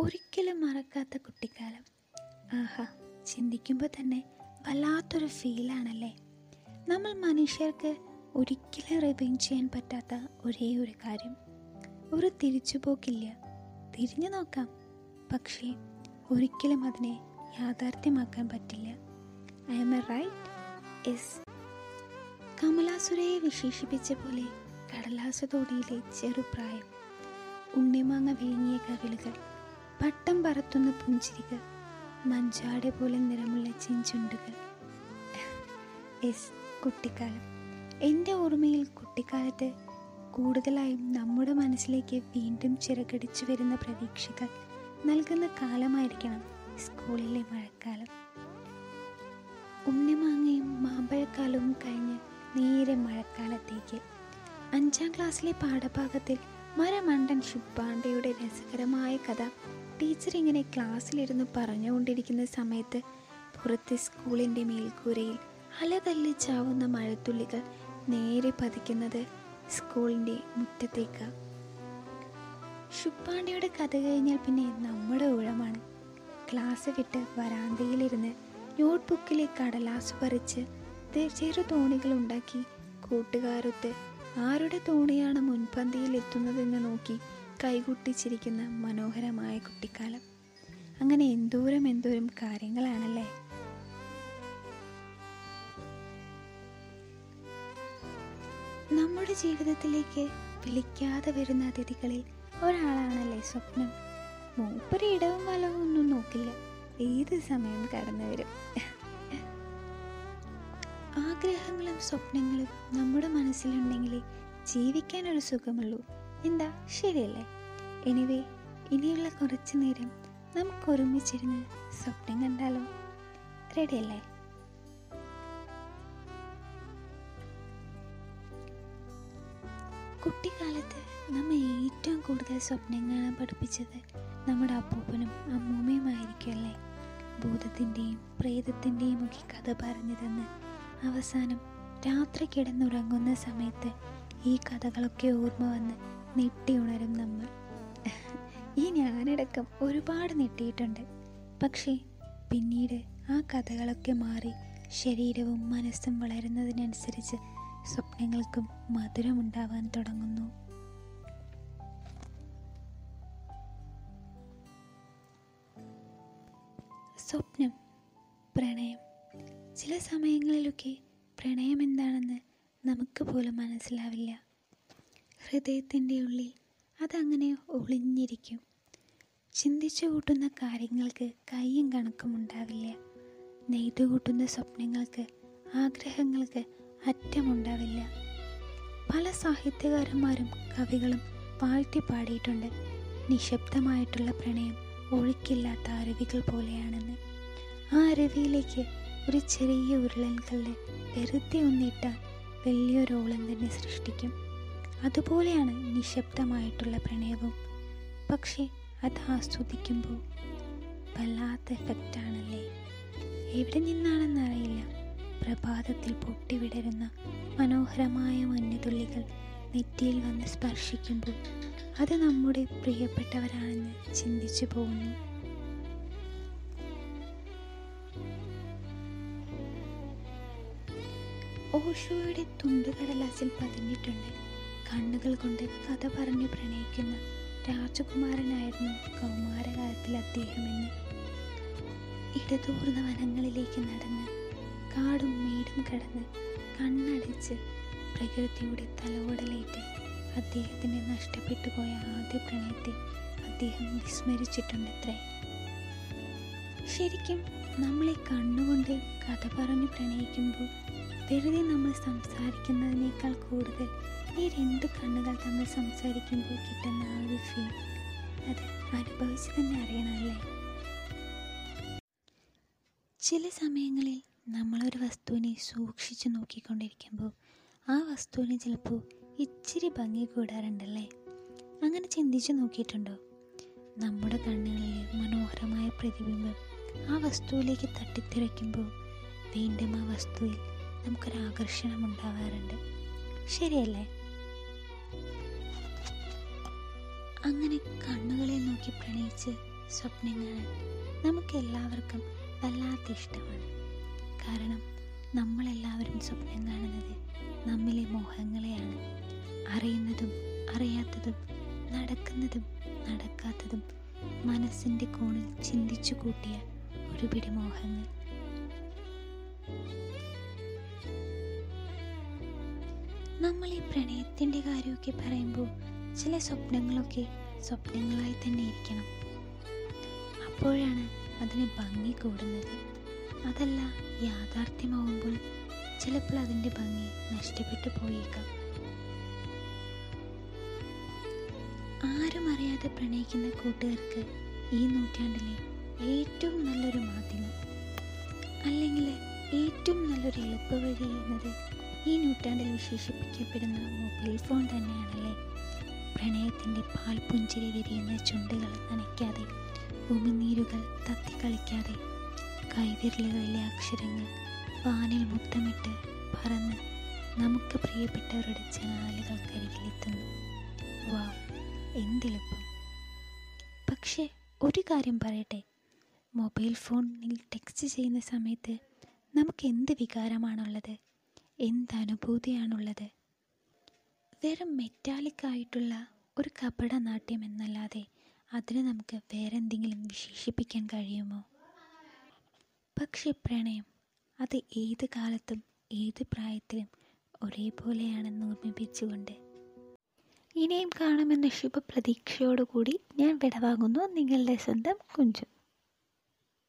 ഒരിക്കലും മറക്കാത്ത കുട്ടിക്കാലം. ആഹാ ചിന്തിക്കുമ്പോൾ തന്നെ വല്ലാത്തൊരു ഫീലാണല്ലേ നമ്മൾ മനുഷ്യർക്ക് ഒരിക്കലും റിവൈൻ ചെയ്യാൻ പറ്റാത്ത ഒരേ ഒരു കാര്യം. ഒരു തിരിച്ചുപോക്കില്ല. തിരിഞ്ഞു നോക്കാം. പക്ഷേ ഒരിക്കലും അതിനെ യാഥാർത്ഥ്യമാക്കാൻ പറ്റില്ല. I am a right S കമലാസുരയെ വിശേഷിപ്പിച്ച പോലെ കടലാസ തോടിയിലെ ചെറുപ്രായം ഉണ്ണിമാങ്ങ വിഴുങ്ങിയ കവിളുകൾ. പട്ടം പറത്തുന്ന പുഞ്ചിരികൾ മഞ്ചാട പോലെ നിറമുള്ള ചിഞ്ചുണ്ടുകൾ. എസ് കുട്ടിക്കാലം. എന്റെ ഓർമ്മയിൽ കുട്ടിക്കാലത്ത് കൂടുതലായും നമ്മുടെ മനസ്സിലേക്ക് വീണ്ടും ചിറകടിച്ചു വരുന്ന പ്രതീക്ഷകൾ നൽകുന്ന കാലമായിരിക്കണം സ്കൂളിലെ മഴക്കാലം. ഉണ്ണിമാങ്ങയും മാമ്പഴക്കാലവും കഴിഞ്ഞ് നേരെ മഴക്കാലത്തേക്ക്. അഞ്ചാം ക്ലാസ്സിലെ പാഠഭാഗത്തിൽ മരമണ്ടൻ ശുപ്പാണ്ടയുടെ രസകരമായ കഥ ടീച്ചർ ഇങ്ങനെ ക്ലാസ്സിലിരുന്ന് പറഞ്ഞുകൊണ്ടിരിക്കുന്ന സമയത്ത് പുറത്തെ സ്കൂളിന്റെ മേൽക്കൂരയിൽ അലതല്ലി ചാവുന്ന മഴത്തുള്ളികൾ നേരെ പതിക്കുന്നത് സ്കൂളിന്റെ മുറ്റത്തേക്ക്. ശുപ്പാണ്ടിയുടെ കഥ കഴിഞ്ഞാൽ പിന്നെ നമ്മുടെ ഊഴമാണ്. ക്ലാസ് വിട്ട് വരാന്തയിലിരുന്ന് നോട്ട്ബുക്കിലെ കടലാസ് പറിച്ച് ദേ- ചെറു തോണികൾ ഉണ്ടാക്കി കൂട്ടുകാരൊത്ത് ആരുടെ തോണിയാണ് മുൻപന്തിയിൽ എത്തുന്നതെന്ന് നോക്കി കൈകൊട്ടിച്ചിരിക്കുന്ന മനോഹരമായ കുട്ടിക്കാലം. അങ്ങനെ എന്തോരം എന്തോരം കാര്യങ്ങളാണല്ലേ? നമ്മുടെ ജീവിതത്തിലേക്ക് വിളിക്കാതെ വരുന്ന അതിഥികളിൽ ഒരാളാണല്ലേ സ്വപ്നം? മൂപ്പര് ഇടവും വലവും ഒന്നും നോക്കില്ല. ഏത് സമയം കടന്നു വരും ആഗ്രഹങ്ങളും സ്വപ്നങ്ങളും നമ്മുടെ മനസ്സിലുണ്ടെങ്കിലേ ജീവിക്കാൻ ഒരു സുഖമുള്ളൂ. എന്താ? ശരിയല്ലേ? എനിവേ ഇനിയുള്ള കുറച്ചു നേരം നമുക്ക് ഒരുമിച്ചിരുന്ന് സ്വപ്നം കണ്ടാലോ? റെഡിയല്ലേ കുട്ടിക്കാലത്ത് നമ്മെ ഏറ്റവും കൂടുതൽ സ്വപ്നം കാണാൻ പഠിപ്പിച്ചത് നമ്മുടെ അപ്പൂപ്പനും അമ്മൂമ്മയുമായിരിക്കുമല്ലേ ഭൂതത്തിന്റെയും പ്രേതത്തിന്റെയും ഒക്കെ കഥ പറഞ്ഞു തന്ന് അവസാനം രാത്രി കിടന്നുറങ്ങുന്ന സമയത്ത് ഈ കഥകളൊക്കെ ഓർമ്മ വന്ന് നെട്ടി ഉണരും നമ്മൾ. ഈ ഞാനടക്കം ഒരുപാട് നെട്ടിയിട്ടുണ്ട് പക്ഷേ പിന്നീട് ആ കഥകളൊക്കെ മാറി ശരീരവും മനസ്സും വളരുന്നതിനനുസരിച്ച് സ്വപ്നങ്ങൾക്കും മധുരമുണ്ടാവാൻ തുടങ്ങുന്നു. സ്വപ്നം പ്രണയം ചില സമയങ്ങളിലൊക്കെ പ്രണയം എന്താണെന്ന് നമുക്ക് പോലും മനസ്സിലാവില്ല. ഹൃദയത്തിന്റെ ഉള്ളിൽ അതങ്ങനെ ഒളിഞ്ഞിരിക്കും. ചിന്തിച്ചു കൂട്ടുന്ന കാര്യങ്ങൾക്ക് കൈയും കണക്കും ഉണ്ടാവില്ല. നെയ്തു കൂട്ടുന്ന സ്വപ്നങ്ങൾക്ക് ആഗ്രഹങ്ങൾക്ക് അറ്റമുണ്ടാവില്ല. പല സാഹിത്യകാരന്മാരും കവികളും വാഴ്ത്തി പാടിയിട്ടുണ്ട് നിശബ്ദമായിട്ടുള്ള പ്രണയം ഒഴുക്കില്ലാത്ത അരുവികൾ പോലെയാണെന്ന്. ആ അരുവിയിലേക്ക് ഒരു ചെറിയ ഉരുളൻകല്ല് വെറുതെ ഒന്നിട്ടാൽ വലിയൊരോളം തന്നെ സൃഷ്ടിക്കും. അതുപോലെയാണ് നിശബ്ദമായിട്ടുള്ള പ്രണയവും. പക്ഷെ അത് ആസ്വദിക്കുമ്പോൾ വല്ലാത്ത എഫക്റ്റാണല്ലേ എവിടെ നിന്നാണെന്നറിയില്ല പ്രഭാതത്തിൽ പൊട്ടിവിടരുന്ന മനോഹരമായ മഞ്ഞുതുള്ളികൾ നെറ്റിയിൽ വന്ന് സ്പർശിക്കുമ്പോൾ അത് നമ്മുടെ പ്രിയപ്പെട്ടവരാണെന്ന് ചിന്തിച്ചു പോകുന്നു. ഓഷോയുടെ തുണ്ടുകടലാസിൽ പതിഞ്ഞിട്ടുണ്ട്. കണ്ണുകൾ കൊണ്ട് കഥ പറഞ്ഞു പ്രണയിക്കുന്ന രാജകുമാരനായിരുന്നു കൗമാരകാലത്തിൽ അദ്ദേഹമെന്ന്. ഇടതൂർന്ന വനങ്ങളിലേക്ക് നടന്ന് കാടും മേടും കടന്ന് കണ്ണടിച്ച് പ്രകൃതിയുടെ തലോടലേറ്റ് അദ്ദേഹത്തിന് നഷ്ടപ്പെട്ടു പോയ ആദ്യ പ്രണയത്തെ അദ്ദേഹം വിസ്മരിച്ചിട്ടുണ്ടത്രേ. ശരിക്കും നമ്മളെ കണ്ണുകൊണ്ട് കഥ പറഞ്ഞു പ്രണയിക്കുമ്പോൾ വെറുതെ നമ്മൾ സംസാരിക്കുന്നതിനേക്കാൾ കൂടുതൽ ഈ രണ്ട് കണ്ണുകൾ തമ്മിൽ സംസാരിക്കുമ്പോൾ കിട്ടുന്ന ആ ഒരു ഫീൽ അത് അനുഭവിച്ച് തന്നെ അറിയണമല്ലേ? ചില സമയങ്ങളിൽ നമ്മളൊരു വസ്തുവിനെ സൂക്ഷിച്ചു നോക്കിക്കൊണ്ടിരിക്കുമ്പോൾ ആ വസ്തുവിന് ചിലപ്പോൾ ഇച്ചിരി ഭംഗി കൂടാറുണ്ടല്ലേ? അങ്ങനെ ചിന്തിച്ചു നോക്കിയിട്ടുണ്ടോ? നമ്മുടെ കണ്ണുകളിലെ മനോഹരമായ പ്രതിബിംബം ആ വസ്തുവിലേക്ക് തട്ടിത്തെറിക്കുമ്പോൾ വീണ്ടും ആ വസ്തുവിൽ നമുക്കൊരാകർഷണം ഉണ്ടാവാറുണ്ട്. ശരിയല്ലേ? അങ്ങനെ കണ്ണുകളെ നോക്കി പ്രണയിച്ച് സ്വപ്നങ്ങൾ നമുക്ക് എല്ലാവർക്കും വല്ലാത്ത ഇഷ്ടമാണ്. കാരണം നമ്മളെല്ലാവരും സ്വപ്നം കാണുന്നത് നമ്മിലെ മോഹങ്ങളെയാണ്. അറിയുന്നതും അറിയാത്തതും നടക്കുന്നതും നടക്കാത്തതും മനസ്സിന്റെ കോണിൽ ചിന്തിച്ചു കൂട്ടിയ ഒരുപിടി മോഹങ്ങൾ. നമ്മൾ ഈ പ്രണയത്തിന്റെ കാര്യമൊക്കെ പറയുമ്പോൾ ചില സ്വപ്നങ്ങളൊക്കെ സ്വപ്നങ്ങളായി തന്നെ ഇരിക്കണം. അപ്പോഴാണ് അതിന് ഭംഗി കൂടുന്നത്. അതല്ല യാഥാർത്ഥ്യമാവുമ്പോൾ ചിലപ്പോൾ അതിന്റെ ഭംഗി നഷ്ടപ്പെട്ടു പോയേക്കാം. ആരും അറിയാതെ പ്രണയിക്കുന്ന കൂട്ടുകാർക്ക് ഈ നൂറ്റാണ്ടിലെ ഏറ്റവും നല്ലൊരു മാധ്യമം അല്ലെങ്കിൽ ഏറ്റവും നല്ലൊരു എളുപ്പവഴി എന്നത് ഈ നൂറ്റാണ്ടിൽ വിശേഷിപ്പിക്കപ്പെടുന്ന മൊബൈൽ ഫോൺ തന്നെയാണല്ലേ? പ്രണയത്തിന്റെ പാൽ പുഞ്ചിരി വിരിയുന്ന ചുണ്ടുകൾ നനയ്ക്കാതെ ഉമിനീരുകൾ തത്തിക്കളിക്കാതെ കൈവിരലുകളിലെ അക്ഷരങ്ങൾ വാനിൽ മുത്തമിട്ട് പറന്ന് നമുക്ക് പ്രിയപ്പെട്ടവരുടെ ജനാലുകൾക്കരികിലെത്തുന്നു. വാ എന്തെളുപ്പം പക്ഷേ ഒരു കാര്യം പറയട്ടെ. മൊബൈൽ ഫോണിൽ ടെക്സ്റ്റ് ചെയ്യുന്ന സമയത്ത് നമുക്ക് എന്ത് വികാരമാണുള്ളത്? എന്ത് അനുഭൂതിയാണുള്ളത്? വെറും മെറ്റാലിക് ആയിട്ടുള്ള ഒരു കപട നാട്യം എന്നല്ലാതെ അതിനെ നമുക്ക് വേറെന്തെങ്കിലും വിശേഷിപ്പിക്കാൻ കഴിയുമോ? പക്ഷെ പ്രണയം അത് ഏത് കാലത്തും ഏത് പ്രായത്തിലും ഒരേപോലെയാണെന്ന് ഓർമ്മിപ്പിച്ചുകൊണ്ട്. ഇനിയും കാണുമെന്ന ശുഭപ്രതീക്ഷയോടുകൂടി ഞാൻ വിടവാങ്ങുന്നു നിങ്ങളുടെ സ്വന്തം കുഞ്ചു.